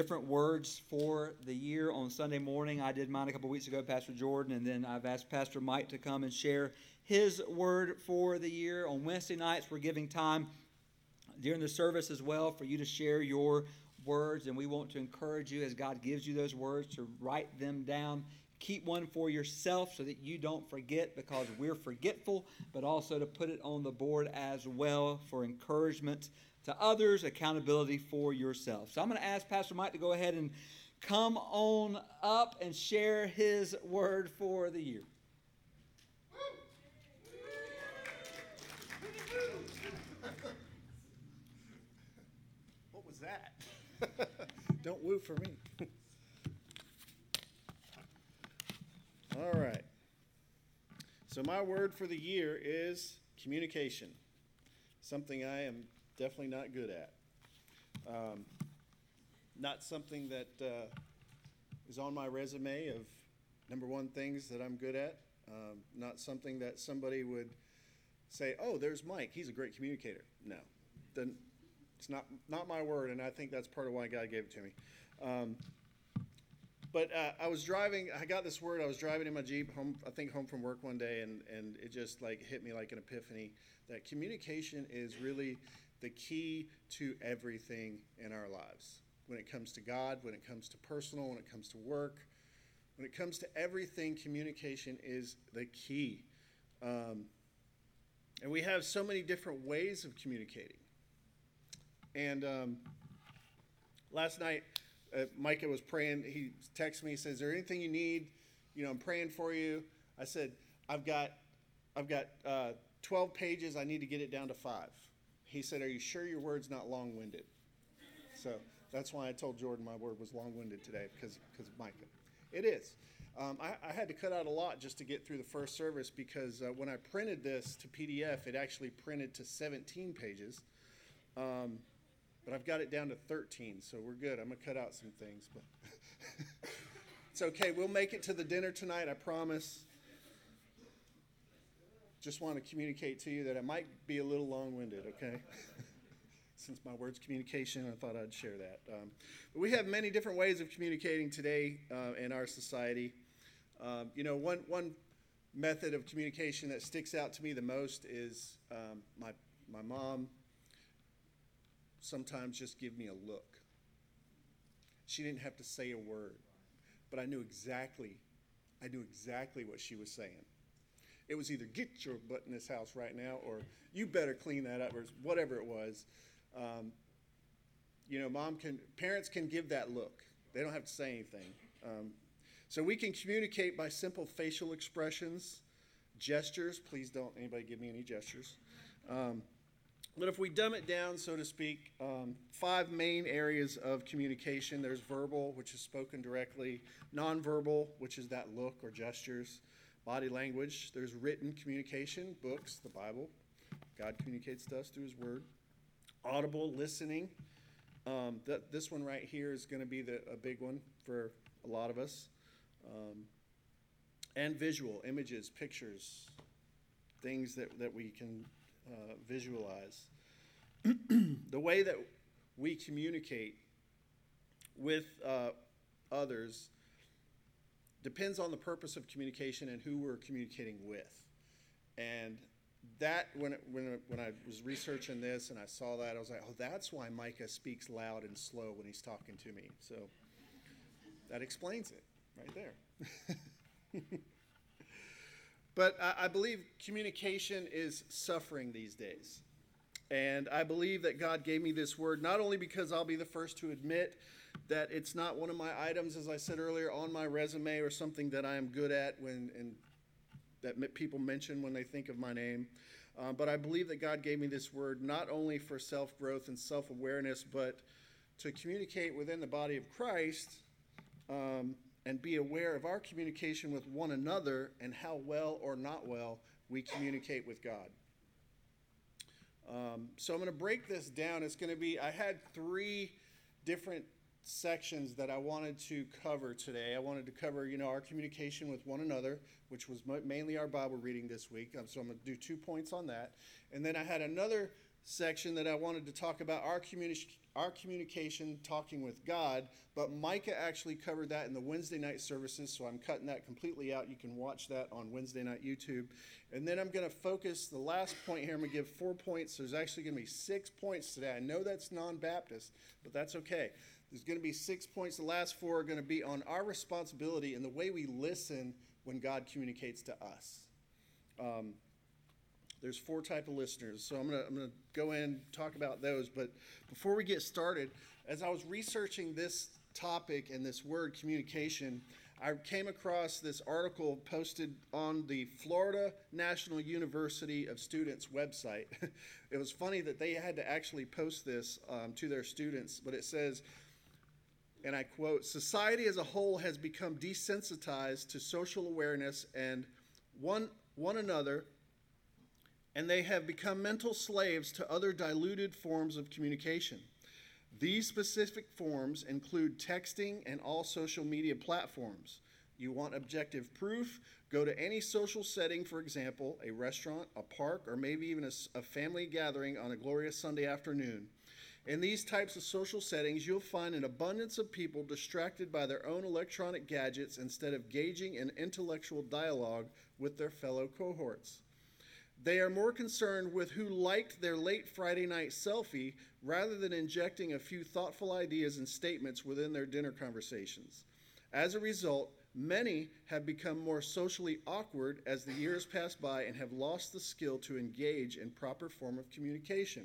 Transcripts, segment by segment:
different words for the year on Sunday morning. I did mine a couple weeks ago, Pastor Jordan, and then I've asked Pastor Mike to come and share his word for the year. On Wednesday nights, we're giving time during the service as well for you to share your words, and we want to encourage you as God gives you those words to write them down. Keep one for yourself so that you don't forget because we're forgetful, but also to put it on the board as well for encouragement to others, accountability for yourself. So I'm going to ask Pastor Mike to go ahead and come on up and share his word for the year. What was that? Don't woo for me. All right. So, my word for the year is communication, something I am definitely not good at. Um, not something that uh, is on my resume of number one things that I'm good at. Um, not something that somebody would say, "Oh, there's Mike. He's a great communicator." No, then it's not not my word, and I think that's part of why God gave it to me. Um, but uh, I was driving. I got this word. I was driving in my Jeep home. I think home from work one day, and and it just like hit me like an epiphany that communication is really the key to everything in our lives. When it comes to God, when it comes to personal, when it comes to work, when it comes to everything, communication is the key. Um, and we have so many different ways of communicating. And um, last night, uh, Micah was praying. He texted me. He says, "Is there anything you need? You know, I'm praying for you." I said, "I've got, I've got uh, 12 pages. I need to get it down to five. He said, "Are you sure your word's not long-winded?" So that's why I told Jordan my word was long-winded today because because of Micah. It is. Um, I, I, had to cut out a lot just to get through the first service because uh, when I printed this to PDF, it actually printed to 17 pages. Um, but I've got it down to 13, so we're good. I'm going to cut out some things, but it's okay. We'll make it to the dinner tonight, I promise. Just want to communicate to you that it might be a little long winded, okay? Since my word's communication, I thought I'd share that. Um, but we have many different ways of communicating today uh, in our society. Um, you know, one, one method of communication that sticks out to me the most is um, my, my mom sometimes just give me a look. She didn't have to say a word, but I knew exactly, I knew exactly what she was saying. It was either get your butt in this house right now, or you better clean that up, or whatever it was. Um, you know, mom can, parents can give that look. They don't have to say anything. Um, so we can communicate by simple facial expressions, gestures. Please don't anybody give me any gestures. Um, but if we dumb it down, so to speak, um, five main areas of communication there's verbal, which is spoken directly, nonverbal, which is that look or gestures, body language, there's written communication, books, the Bible. God communicates to us through His Word. Audible, listening. Um, th- this one right here is going to be the, a big one for a lot of us. Um, and visual, images, pictures, things that, that we can uh, visualize. the way that we communicate with uh, others depends on the purpose of communication and who we're communicating with. And that, when, it, when, when I was researching this and I saw that, I was like, oh, that's why Micah speaks loud and slow when he's talking to me. So that explains it right there. But I, I believe communication is suffering these days. And I believe that God gave me this word not only because I'll be the first to admit that it's not one of my items, as I said earlier, on my resume or something that I am good at when and that people mention when they think of my name. Uh, but I believe that God gave me this word not only for self growth and self awareness, but to communicate within the body of Christ um, and be aware of our communication with one another and how well or not well we communicate with God. Um, so I'm going to break this down. It's going to be, I had three different sections that I wanted to cover today. I wanted to cover, you know, our communication with one another, which was mainly our Bible reading this week. Um, so I'm going to do two points on that. And then I had another section that I wanted to talk about our, communi- our communication, talking with God, but Micah actually covered that in the Wednesday night services, so I'm cutting that completely out. You can watch that on Wednesday night YouTube. And then I'm going to focus the last point here. I'm going to give four points. There's actually going to be six points today. I know that's non Baptist, but that's okay. There's going to be six points. The last four are going to be on our responsibility and the way we listen when God communicates to us. Um, there's four type of listeners, so I'm gonna I'm gonna go in and talk about those. But before we get started, as I was researching this topic and this word communication, I came across this article posted on the Florida National University of Students website. it was funny that they had to actually post this um, to their students, but it says, and I quote, society as a whole has become desensitized to social awareness and one, one another, and they have become mental slaves to other diluted forms of communication. These specific forms include texting and all social media platforms. You want objective proof? Go to any social setting, for example, a restaurant, a park, or maybe even a, a, family gathering on a glorious Sunday afternoon. In these types of social settings, you'll find an abundance of people distracted by their own electronic gadgets instead of gauging an intellectual dialogue with their fellow cohorts. They are more concerned with who liked their late Friday night selfie rather than injecting a few thoughtful ideas and statements within their dinner conversations. As a result, many have become more socially awkward as the years pass by and have lost the skill to engage in proper form of communication.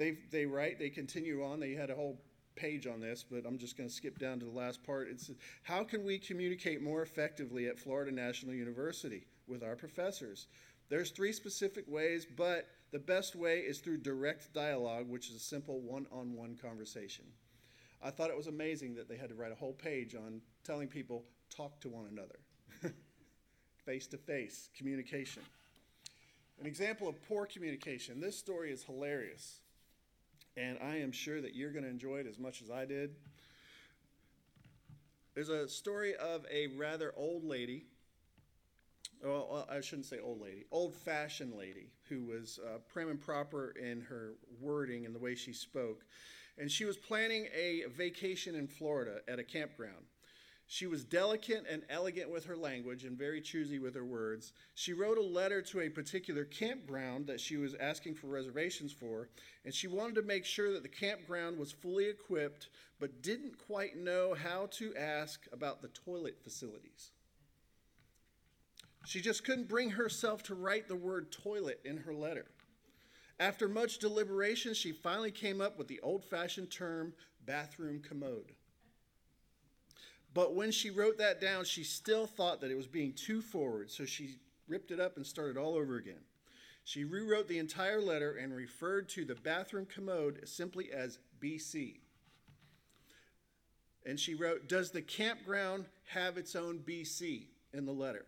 They, they write, they continue on, they had a whole page on this, but I'm just going to skip down to the last part. It's how can we communicate more effectively at Florida National University with our professors? There's three specific ways, but the best way is through direct dialogue, which is a simple one on one conversation. I thought it was amazing that they had to write a whole page on telling people talk to one another, face to face communication. An example of poor communication. This story is hilarious, and I am sure that you're going to enjoy it as much as I did. There's a story of a rather old lady well, I shouldn't say old lady, old fashioned lady who was uh, prim and proper in her wording and the way she spoke. And she was planning a vacation in Florida at a campground. She was delicate and elegant with her language and very choosy with her words. She wrote a letter to a particular campground that she was asking for reservations for, and she wanted to make sure that the campground was fully equipped but didn't quite know how to ask about the toilet facilities. She just couldn't bring herself to write the word toilet in her letter. After much deliberation, she finally came up with the old fashioned term bathroom commode. But when she wrote that down, she still thought that it was being too forward, so she ripped it up and started all over again. She rewrote the entire letter and referred to the bathroom commode simply as BC. And she wrote, Does the campground have its own BC in the letter?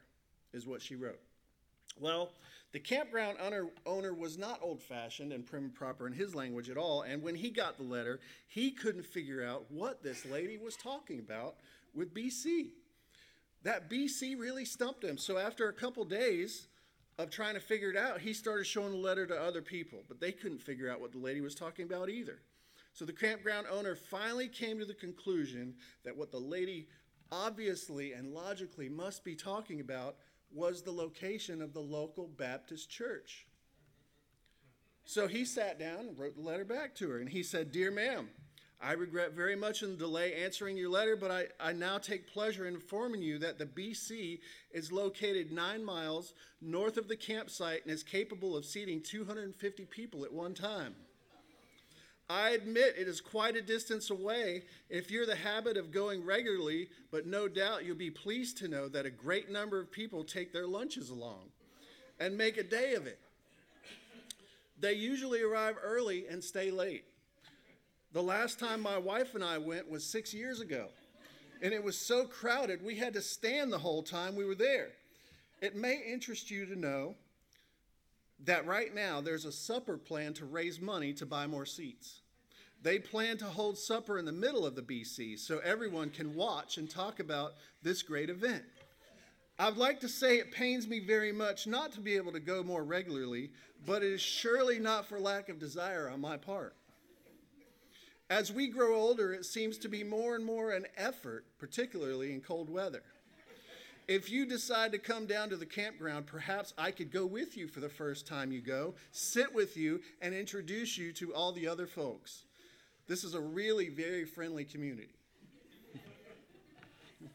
is what she wrote. Well, the campground owner, owner was not old fashioned and prim and proper in his language at all, and when he got the letter, he couldn't figure out what this lady was talking about with BC. That BC really stumped him. So after a couple days of trying to figure it out, he started showing the letter to other people, but they couldn't figure out what the lady was talking about either. So the campground owner finally came to the conclusion that what the lady obviously and logically must be talking about was the location of the local Baptist church. So he sat down and wrote the letter back to her, and he said, Dear ma'am, I regret very much in the delay answering your letter, but I, I now take pleasure in informing you that the BC is located nine miles north of the campsite and is capable of seating 250 people at one time. I admit it is quite a distance away if you're the habit of going regularly, but no doubt you'll be pleased to know that a great number of people take their lunches along and make a day of it. They usually arrive early and stay late. The last time my wife and I went was six years ago, and it was so crowded we had to stand the whole time we were there. It may interest you to know that right now there's a supper plan to raise money to buy more seats. They plan to hold supper in the middle of the BC so everyone can watch and talk about this great event. I'd like to say it pains me very much not to be able to go more regularly, but it is surely not for lack of desire on my part. As we grow older, it seems to be more and more an effort, particularly in cold weather. If you decide to come down to the campground, perhaps I could go with you for the first time you go, sit with you, and introduce you to all the other folks. This is a really very friendly community.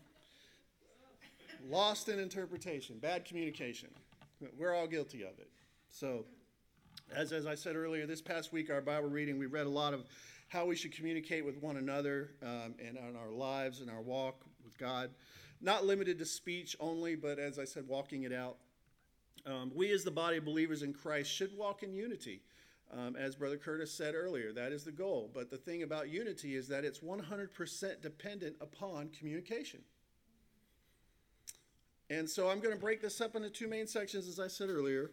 Lost in interpretation, bad communication. We're all guilty of it. So, as, as I said earlier, this past week, our Bible reading, we read a lot of how we should communicate with one another um, and on our lives and our walk with God. Not limited to speech only, but as I said, walking it out. Um, we, as the body of believers in Christ, should walk in unity. Um, as Brother Curtis said earlier, that is the goal. But the thing about unity is that it's 100% dependent upon communication. And so I'm going to break this up into two main sections, as I said earlier.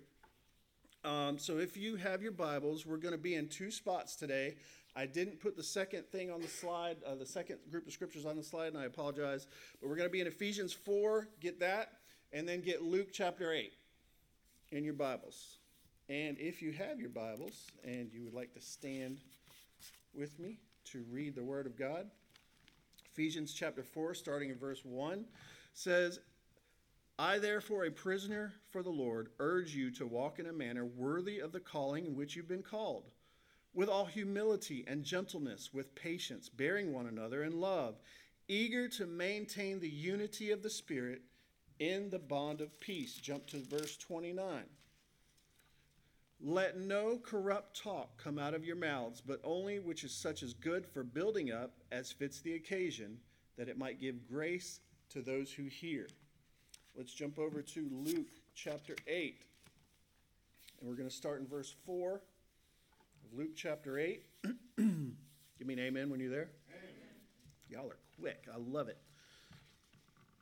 Um, so if you have your Bibles, we're going to be in two spots today. I didn't put the second thing on the slide, uh, the second group of scriptures on the slide, and I apologize. But we're going to be in Ephesians 4, get that, and then get Luke chapter 8 in your Bibles. And if you have your Bibles and you would like to stand with me to read the Word of God, Ephesians chapter 4, starting in verse 1, says, I, therefore, a prisoner for the Lord, urge you to walk in a manner worthy of the calling in which you've been called, with all humility and gentleness, with patience, bearing one another in love, eager to maintain the unity of the Spirit in the bond of peace. Jump to verse 29. Let no corrupt talk come out of your mouths, but only which is such as good for building up as fits the occasion, that it might give grace to those who hear. Let's jump over to Luke chapter 8. And we're going to start in verse 4 of Luke chapter 8. Give me an amen when you're there. Amen. Y'all are quick. I love it.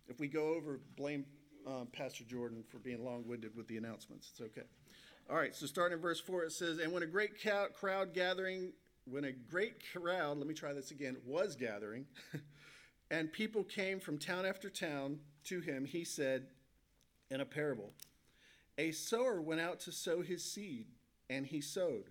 If we go over, blame um, Pastor Jordan for being long winded with the announcements. It's okay. All right, so starting in verse 4, it says, And when a great crowd gathering, when a great crowd, let me try this again, was gathering, and people came from town after town, to him, he said in a parable A sower went out to sow his seed, and he sowed.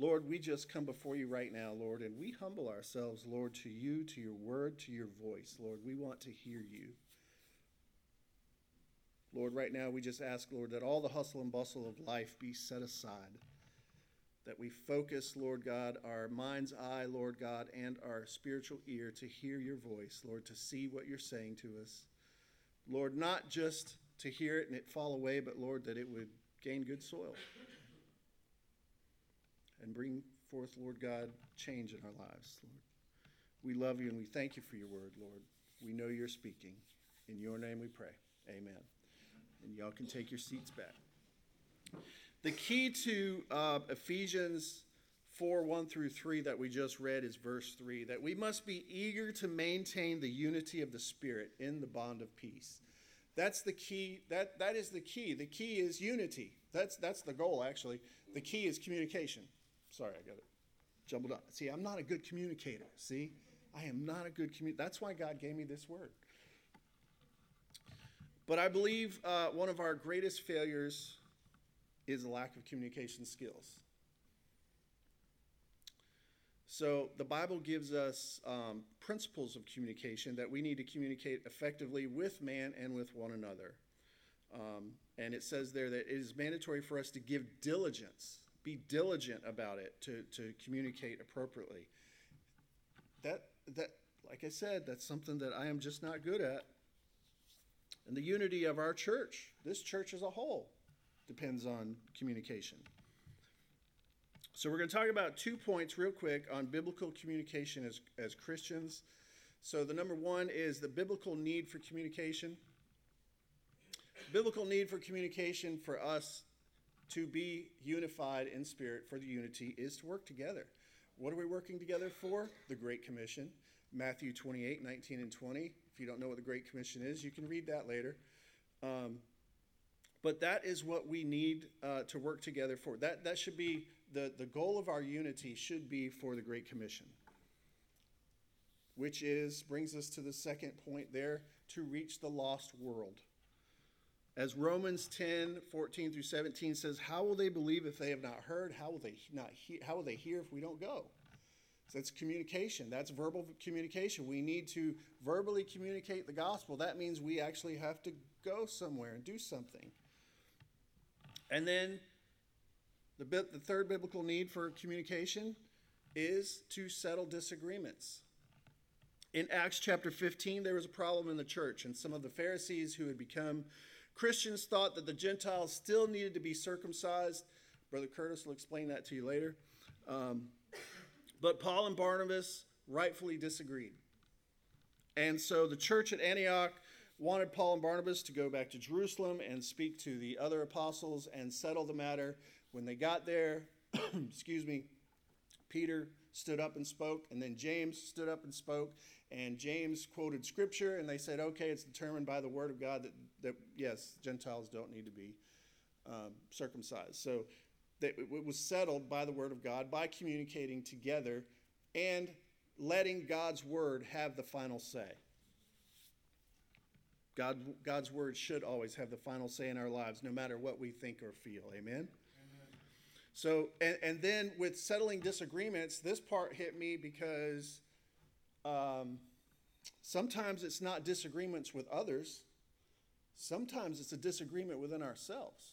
Lord, we just come before you right now, Lord, and we humble ourselves, Lord, to you, to your word, to your voice. Lord, we want to hear you. Lord, right now we just ask, Lord, that all the hustle and bustle of life be set aside. That we focus, Lord God, our mind's eye, Lord God, and our spiritual ear to hear your voice, Lord, to see what you're saying to us. Lord, not just to hear it and it fall away, but Lord, that it would gain good soil and bring forth, Lord God, change in our lives, Lord. We love you and we thank you for your word, Lord. We know you're speaking. In your name we pray. Amen. And y'all can take your seats back. The key to uh, Ephesians 4 1 through 3 that we just read is verse 3 that we must be eager to maintain the unity of the Spirit in the bond of peace. That's the key. That, that is the key. The key is unity. That's, that's the goal, actually. The key is communication. Sorry, I got it jumbled up. See, I'm not a good communicator. See, I am not a good communicator. That's why God gave me this word. But I believe uh, one of our greatest failures is a lack of communication skills. So the Bible gives us um, principles of communication that we need to communicate effectively with man and with one another. Um, and it says there that it is mandatory for us to give diligence, be diligent about it to, to communicate appropriately. That, that, like I said, that's something that I am just not good at. And the unity of our church, this church as a whole, depends on communication. So, we're going to talk about two points real quick on biblical communication as, as Christians. So, the number one is the biblical need for communication. biblical need for communication for us to be unified in spirit for the unity is to work together. What are we working together for? The Great Commission. Matthew 28, 19, and 20. If you don't know what the Great Commission is, you can read that later. Um, but that is what we need uh, to work together for. That, that should be the, the goal of our unity, should be for the Great Commission, which is, brings us to the second point there to reach the lost world. As Romans 10, 14 through 17 says, How will they believe if they have not heard? How will they not hear? How will they hear if we don't go? So that's communication. That's verbal communication. We need to verbally communicate the gospel. That means we actually have to go somewhere and do something. And then the, the third biblical need for communication is to settle disagreements. In Acts chapter 15, there was a problem in the church, and some of the Pharisees who had become Christians thought that the Gentiles still needed to be circumcised. Brother Curtis will explain that to you later. Um, but Paul and Barnabas rightfully disagreed. And so the church at Antioch wanted Paul and Barnabas to go back to Jerusalem and speak to the other apostles and settle the matter. When they got there, excuse me, Peter stood up and spoke, and then James stood up and spoke, and James quoted scripture, and they said, okay, it's determined by the word of God that, that yes, Gentiles don't need to be um, circumcised. So that it was settled by the word of God, by communicating together and letting God's word have the final say. God, God's word should always have the final say in our lives, no matter what we think or feel. Amen? Amen. So, and, and then with settling disagreements, this part hit me because um, sometimes it's not disagreements with others, sometimes it's a disagreement within ourselves.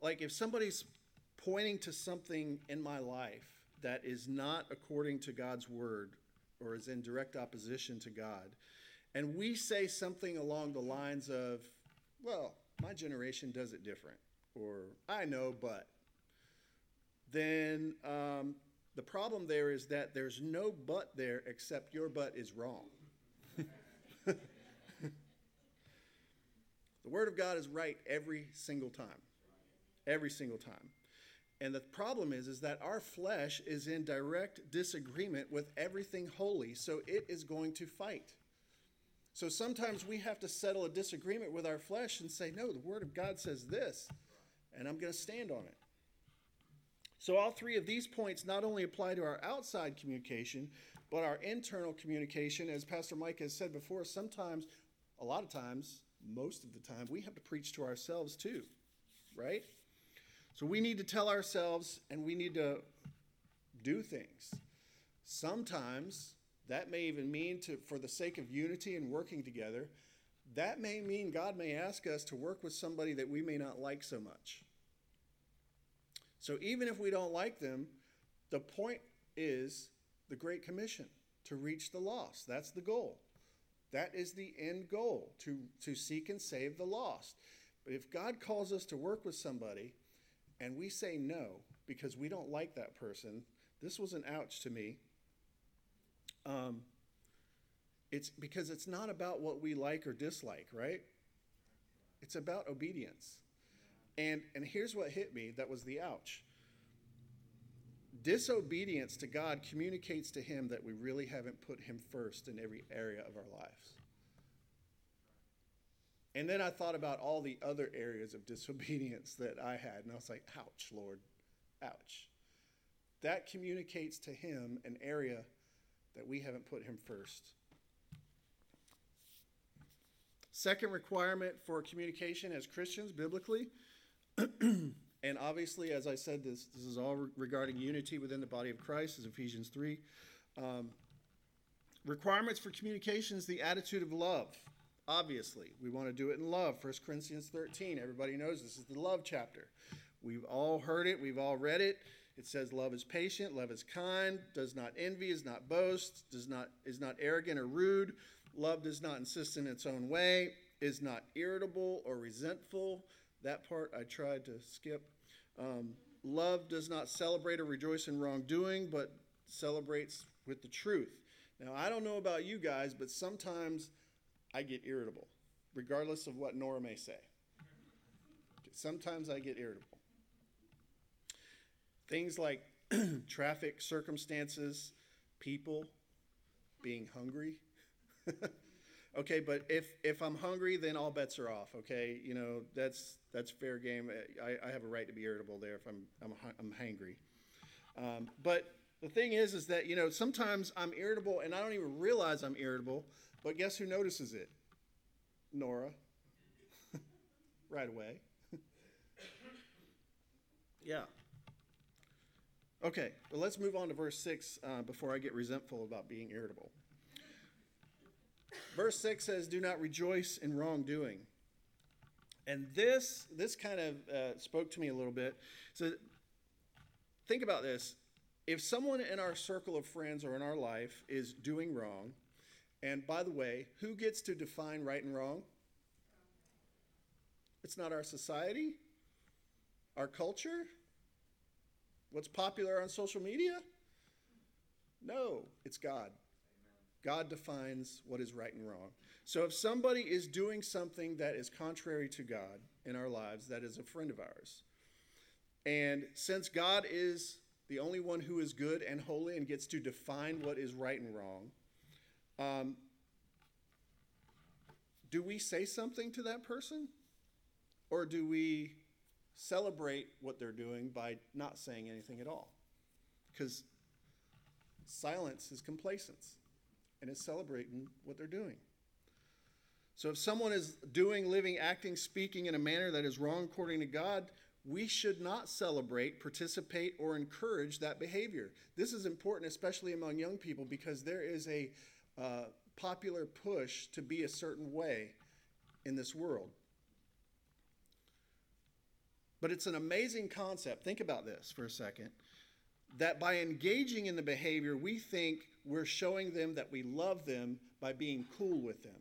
like if somebody's pointing to something in my life that is not according to God's word or is in direct opposition to God, and we say something along the lines of, well, my generation does it different, or I know, but, then um, the problem there is that there's no but there except your but is wrong. the Word of God is right every single time every single time. And the problem is, is that our flesh is in direct disagreement with everything holy, so it is going to fight. So sometimes we have to settle a disagreement with our flesh and say, no, the Word of God says this, and I'm going to stand on it. So all three of these points not only apply to our outside communication, but our internal communication. As Pastor Mike has said before, sometimes, a lot of times, most of the time, we have to preach to ourselves too, right? So we need to tell ourselves and we need to do things. Sometimes that may even mean to for the sake of unity and working together, that may mean God may ask us to work with somebody that we may not like so much. So even if we don't like them, the point is the Great Commission to reach the lost. That's the goal. That is the end goal to, to seek and save the lost. But if God calls us to work with somebody, and we say no because we don't like that person, this was an ouch to me. Um, it's because it's not about what we like or dislike, right? It's about obedience. And and here's what hit me that was the ouch. Disobedience to God communicates to him that we really haven't put him first in every area of our lives. And then I thought about all the other areas of disobedience that I had, and I was like, ouch, Lord, ouch. That communicates to him an area that we haven't put him first. Second requirement for communication as Christians, biblically, and obviously, as I said, this, this is all re- regarding unity within the body of Christ, as Ephesians 3. Um, requirements for communication is the attitude of love. Obviously, we want to do it in love. 1 Corinthians 13. Everybody knows this is the love chapter. We've all heard it, we've all read it. It says love is patient, love is kind, does not envy, is not boast, does not is not arrogant or rude. Love does not insist in its own way, is not irritable or resentful. That part I tried to skip. Um, love does not celebrate or rejoice in wrongdoing, but celebrates with the truth Now, I don't know about you guys, but sometimes I get irritable, regardless of what Nora may say. Sometimes I get irritable. Things like traffic circumstances, people, being hungry. okay, but if if I'm hungry, then all bets are off. Okay, you know that's that's fair game. I, I have a right to be irritable there if I'm I'm I'm hangry. Um, but the thing is, is that you know sometimes I'm irritable and I don't even realize I'm irritable. But guess who notices it? Nora. right away. yeah. Okay, well, let's move on to verse 6 uh, before I get resentful about being irritable. Verse 6 says, Do not rejoice in wrongdoing. And this, this kind of uh, spoke to me a little bit. So think about this. If someone in our circle of friends or in our life is doing wrong, and by the way, who gets to define right and wrong? It's not our society, our culture, what's popular on social media? No, it's God. God defines what is right and wrong. So if somebody is doing something that is contrary to God in our lives, that is a friend of ours. And since God is the only one who is good and holy and gets to define what is right and wrong, um, do we say something to that person? Or do we celebrate what they're doing by not saying anything at all? Because silence is complacence and is celebrating what they're doing. So if someone is doing, living, acting, speaking in a manner that is wrong according to God, we should not celebrate, participate, or encourage that behavior. This is important, especially among young people, because there is a uh, popular push to be a certain way in this world. But it's an amazing concept. Think about this for a second. That by engaging in the behavior, we think we're showing them that we love them by being cool with them.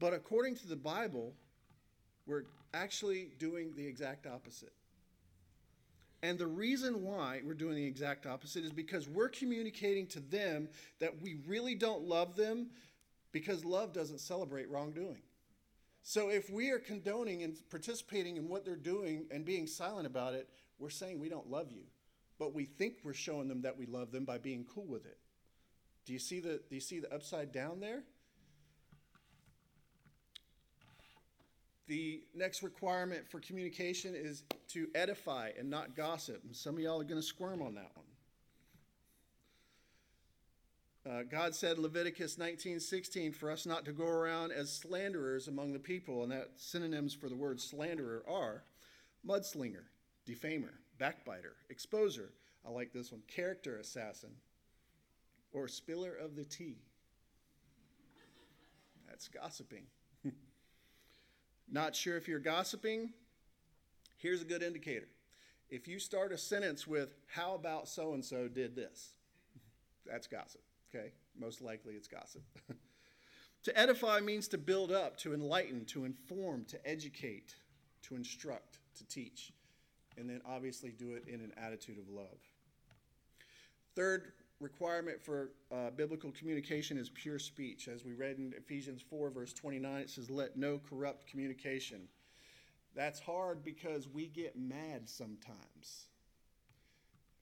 But according to the Bible, we're actually doing the exact opposite. And the reason why we're doing the exact opposite is because we're communicating to them that we really don't love them because love doesn't celebrate wrongdoing. So if we are condoning and participating in what they're doing and being silent about it, we're saying we don't love you. But we think we're showing them that we love them by being cool with it. Do you see the do you see the upside down there? The next requirement for communication is to edify and not gossip. And some of y'all are going to squirm on that one. Uh, God said Leviticus 19:16 for us not to go around as slanderers among the people, and that synonyms for the word slanderer are mudslinger, defamer, backbiter, exposer. I like this one, character assassin, or spiller of the tea. That's gossiping. not sure if you're gossiping? Here's a good indicator. If you start a sentence with, How about so and so did this? That's gossip. Okay, most likely it's gossip. to edify means to build up, to enlighten, to inform, to educate, to instruct, to teach, and then obviously do it in an attitude of love. Third requirement for uh, biblical communication is pure speech. As we read in Ephesians 4, verse 29, it says, Let no corrupt communication. That's hard because we get mad sometimes.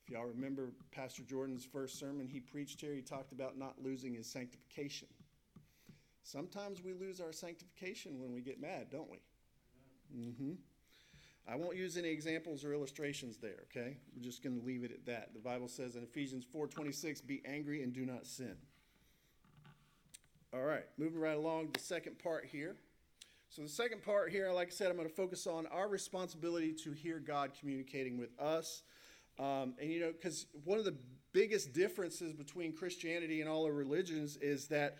If y'all remember Pastor Jordan's first sermon he preached here, he talked about not losing his sanctification. Sometimes we lose our sanctification when we get mad, don't we? Mm-hmm. I won't use any examples or illustrations there, okay? We're just going to leave it at that. The Bible says in Ephesians 4:26, "Be angry and do not sin." All right, moving right along, the second part here. So the second part here, like I said, I'm going to focus on our responsibility to hear God communicating with us um, and you know, because one of the biggest differences between Christianity and all the religions is that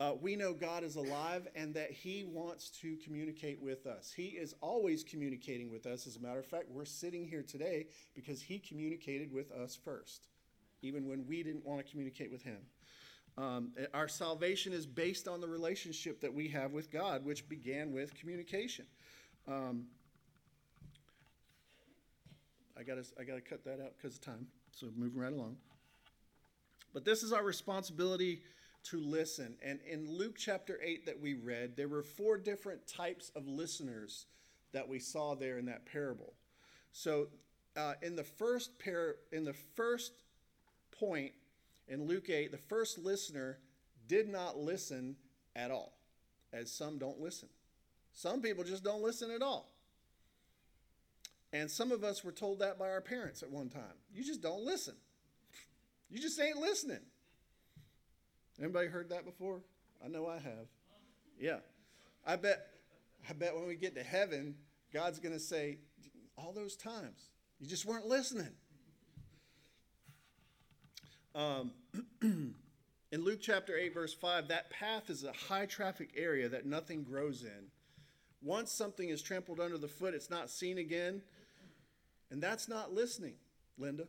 uh, we know God is alive and that He wants to communicate with us. He is always communicating with us. As a matter of fact, we're sitting here today because He communicated with us first, even when we didn't want to communicate with Him. Um, our salvation is based on the relationship that we have with God, which began with communication. Um, I gotta, I gotta cut that out because of time. So moving right along. But this is our responsibility to listen. And in Luke chapter 8 that we read, there were four different types of listeners that we saw there in that parable. So uh, in the first pair, in the first point in Luke 8, the first listener did not listen at all, as some don't listen. Some people just don't listen at all. And some of us were told that by our parents at one time. You just don't listen. You just ain't listening. Anybody heard that before? I know I have. Yeah. I bet I bet when we get to heaven, God's going to say all those times you just weren't listening. Um, in Luke chapter 8, verse 5, that path is a high traffic area that nothing grows in. Once something is trampled under the foot, it's not seen again. And that's not listening, Linda.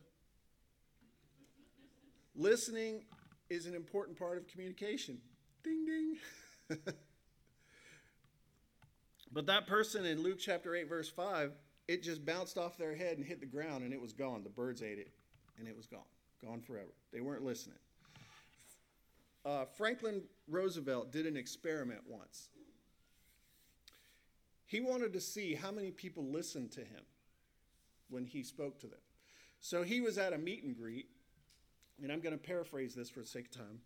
Listening is an important part of communication. Ding, ding. but that person in Luke chapter 8, verse 5, it just bounced off their head and hit the ground and it was gone. The birds ate it and it was gone, gone forever. They weren't listening. Uh, Franklin Roosevelt did an experiment once. He wanted to see how many people listened to him when he spoke to them. So he was at a meet and greet, and I'm going to paraphrase this for the sake of time.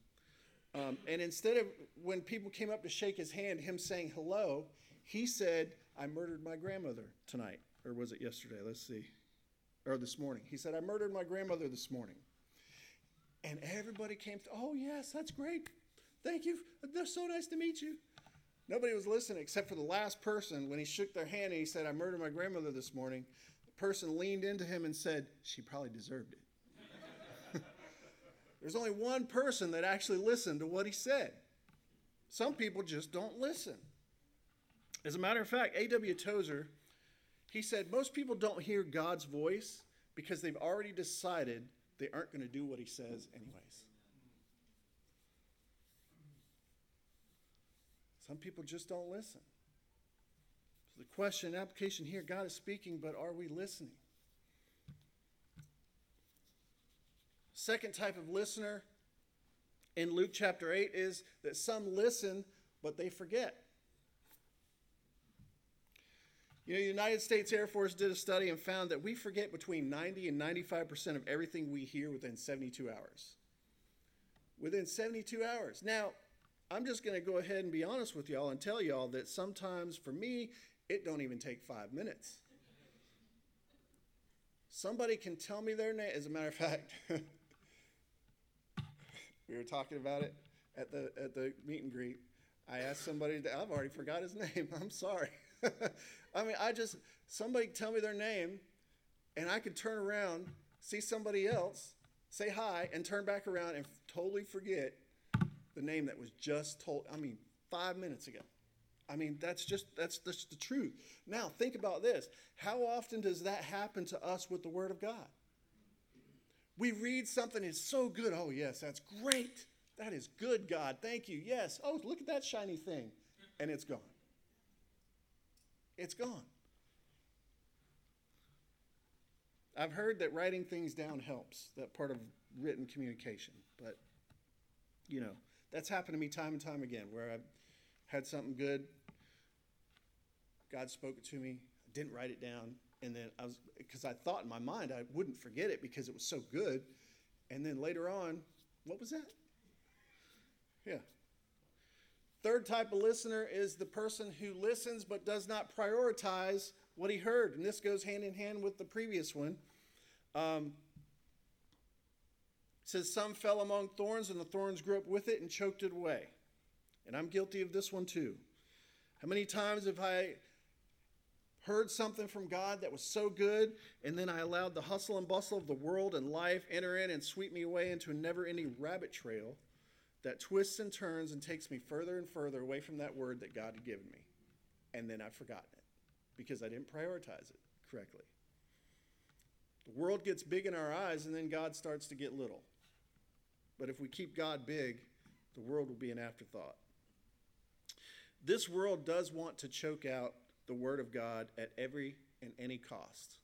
Um, and instead of when people came up to shake his hand, him saying hello, he said, I murdered my grandmother tonight. Or was it yesterday? Let's see. Or this morning. He said, I murdered my grandmother this morning. And everybody came to, oh, yes, that's great. Thank you. That's so nice to meet you. Nobody was listening except for the last person when he shook their hand and he said, I murdered my grandmother this morning. The person leaned into him and said, She probably deserved it. There's only one person that actually listened to what he said. Some people just don't listen. As a matter of fact, A.W. Tozer, he said, most people don't hear God's voice because they've already decided they aren't going to do what he says anyways. Some people just don't listen. So the question, application here, God is speaking, but are we listening? Second type of listener in Luke chapter 8 is that some listen, but they forget. You know, the United States Air Force did a study and found that we forget between 90 and 95% of everything we hear within 72 hours. Within 72 hours. Now, I'm just going to go ahead and be honest with y'all and tell y'all that sometimes for me, it don't even take five minutes. Somebody can tell me their name. As a matter of fact, we were talking about it at the at the meet and greet. I asked somebody. To, I've already forgot his name. I'm sorry. I mean, I just somebody tell me their name, and I could turn around, see somebody else, say hi, and turn back around and totally forget the name that was just told, I mean, five minutes ago. I mean, that's just that's just the truth. Now, think about this. How often does that happen to us with the Word of God? We read something, it's so good. Oh, yes, that's great. That is good, God. Thank you. Yes. Oh, look at that shiny thing. And it's gone. It's gone. I've heard that writing things down helps, that part of written communication. But, you know, that's happened to me time and time again where I've had something good. God spoke it to me. I didn't write it down. And then I was, because I thought in my mind I wouldn't forget it because it was so good. And then later on, what was that? Yeah. Third type of listener is the person who listens but does not prioritize what he heard. And this goes hand in hand with the previous one. Um, says some fell among thorns and the thorns grew up with it and choked it away and i'm guilty of this one too how many times have i heard something from god that was so good and then i allowed the hustle and bustle of the world and life enter in and sweep me away into a never-ending rabbit trail that twists and turns and takes me further and further away from that word that god had given me. And then i've forgotten it because i didn't prioritize it correctly. The world gets big in our eyes and then god starts to get little. But if we keep God big, the world will be an afterthought. This world does want to choke out the Word of God at every and any cost.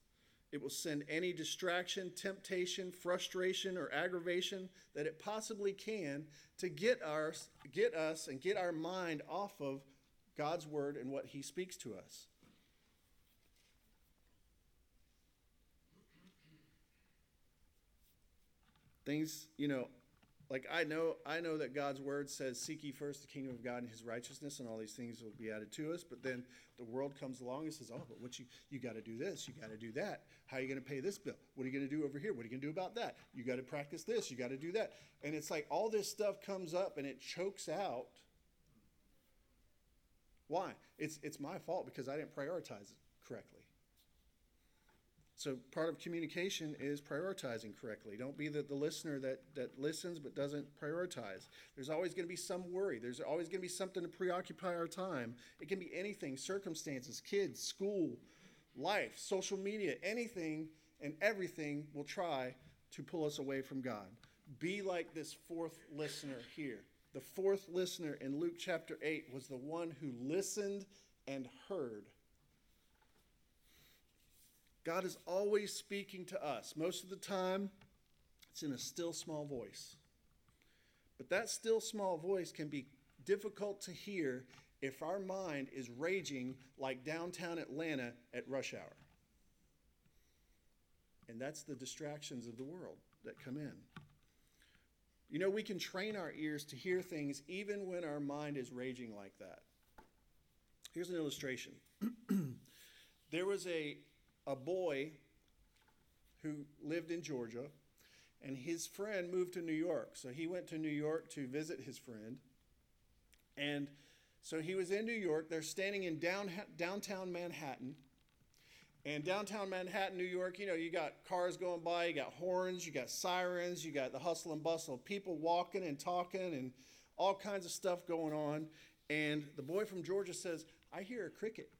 It will send any distraction, temptation, frustration, or aggravation that it possibly can to get, our, get us and get our mind off of God's word and what He speaks to us. Things, you know, like I know I know that God's word says seek ye first the kingdom of God and his righteousness and all these things will be added to us. But then the world comes along and says oh but what you you got to do this you got to do that. How are you going to pay this bill? What are you going to do over here? What are you going to do about that? You got to practice this you got to do that. And it's like all this stuff comes up and it chokes out. Why? It's it's my fault because I didn't prioritize it correctly so part of communication is prioritizing correctly. Don't be the, the listener that, that listens but doesn't prioritize. There's always going to be some worry. There's always going to be something to preoccupy our time. It can be anything, circumstances, kids, school, life, social media, anything and everything will try to pull us away from God. Be like this fourth listener here. The fourth listener in Luke chapter 8 was the one who listened and heard God is always speaking to us. Most of the time, it's in a still small voice. But that still small voice can be difficult to hear if our mind is raging like downtown Atlanta at rush hour. And that's the distractions of the world that come in. You know, we can train our ears to hear things even when our mind is raging like that. Here's an illustration. there was a a boy who lived in Georgia, and his friend moved to New York. So he went to New York to visit his friend. And so he was in New York. They're standing in down, downtown Manhattan. And downtown Manhattan, New York, you know, you got cars going by, you got horns, you got sirens, you got the hustle and bustle people walking and talking and all kinds of stuff going on. And the boy from Georgia says, I hear a cricket.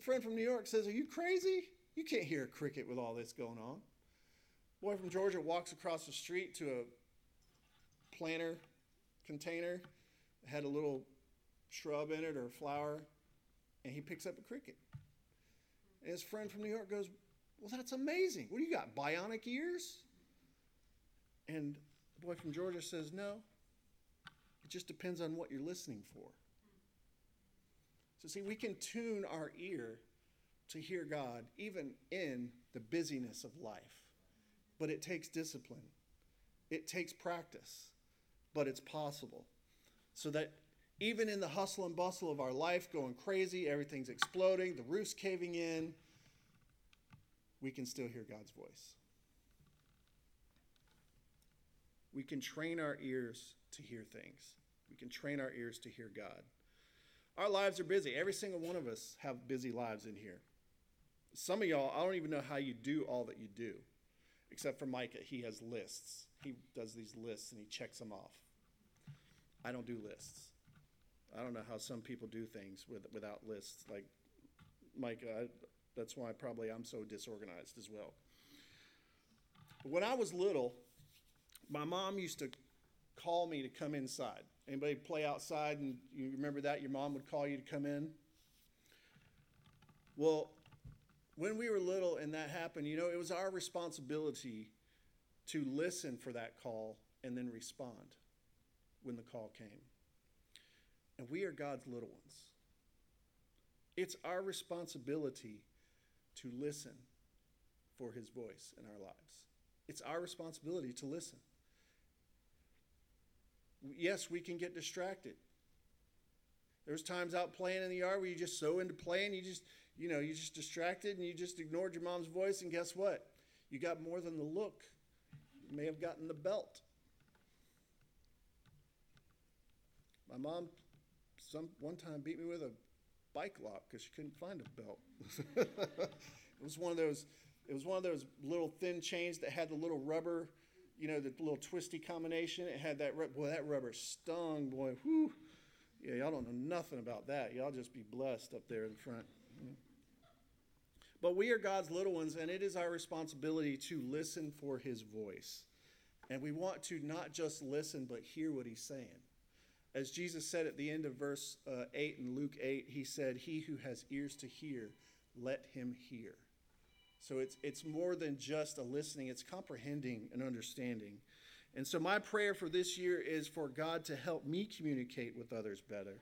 Friend from New York says, Are you crazy? You can't hear a cricket with all this going on. Boy from Georgia walks across the street to a planter container that had a little shrub in it or a flower, and he picks up a cricket. And his friend from New York goes, Well, that's amazing. What do you got? Bionic ears? And the boy from Georgia says, No. It just depends on what you're listening for. So, see, we can tune our ear to hear God even in the busyness of life. But it takes discipline, it takes practice, but it's possible. So that even in the hustle and bustle of our life, going crazy, everything's exploding, the roof's caving in, we can still hear God's voice. We can train our ears to hear things. We can train our ears to hear God. Our lives are busy. Every single one of us have busy lives in here. Some of y'all, I don't even know how you do all that you do, except for Micah. He has lists. He does these lists and he checks them off. I don't do lists. I don't know how some people do things with, without lists. Like Micah, I, that's why probably I'm so disorganized as well. When I was little, my mom used to call me to come inside. Anybody play outside and you remember that? Your mom would call you to come in? Well, when we were little and that happened, you know, it was our responsibility to listen for that call and then respond when the call came. And we are God's little ones. It's our responsibility to listen for his voice in our lives. It's our responsibility to listen yes, we can get distracted. There's times out playing in the yard where you just so into playing, you just, you know, you just distracted and you just ignored your mom's voice, and guess what? You got more than the look. You may have gotten the belt. My mom, some one time beat me with a bike lock because she couldn't find a belt. it was one of those. It was one of those little thin chains that had the little rubber you know, the little twisty combination. It had that, boy, that rubber stung, boy. Whew. Yeah, y'all don't know nothing about that. Y'all just be blessed up there in front. But we are God's little ones, and it is our responsibility to listen for his voice. And we want to not just listen, but hear what he's saying. As Jesus said at the end of verse uh, 8 in Luke 8, he said, He who has ears to hear, let him hear. So it's, it's more than just a listening, it's comprehending and understanding. And so my prayer for this year is for God to help me communicate with others better.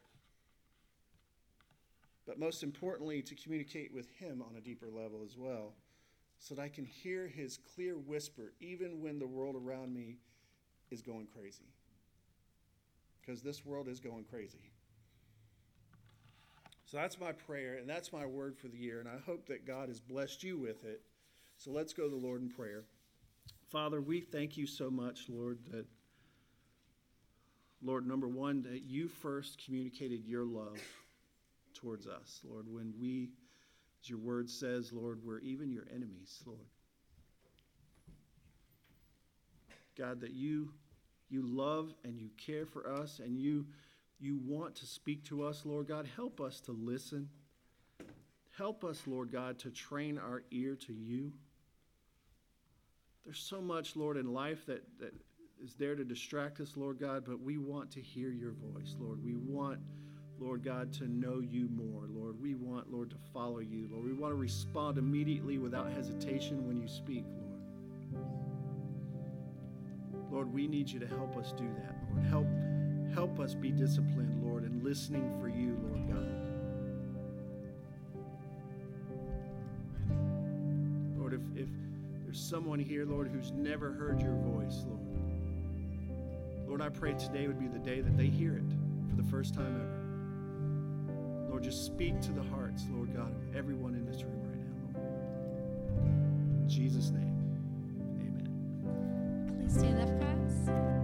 But most importantly, to communicate with Him on a deeper level as well, so that I can hear His clear whisper even when the world around me is going crazy. Because this world is going crazy. So that's my prayer, and that's my word for the year, and I hope that God has blessed you with it. So let's go to the Lord in prayer. Father, we thank you so much, Lord, that, Lord, number one, that you first communicated your love towards us, Lord, when we, as your word says, Lord, we're even your enemies, Lord. God, that you you love and you care for us and you you want to speak to us, Lord God. Help us to listen. Help us, Lord God, to train our ear to you. There's so much, Lord, in life that, that is there to distract us, Lord God, but we want to hear your voice, Lord. We want, Lord God, to know you more, Lord. We want, Lord, to follow you, Lord. We want to respond immediately without hesitation when you speak, Lord. Lord, we need you to help us do that, Lord. Help Help us be disciplined, Lord, and listening for you, Lord God. Lord, if, if there's someone here, Lord, who's never heard your voice, Lord, Lord, I pray today would be the day that they hear it for the first time ever. Lord, just speak to the hearts, Lord God, of everyone in this room right now, Lord. In Jesus' name, amen. Please stand up, guys.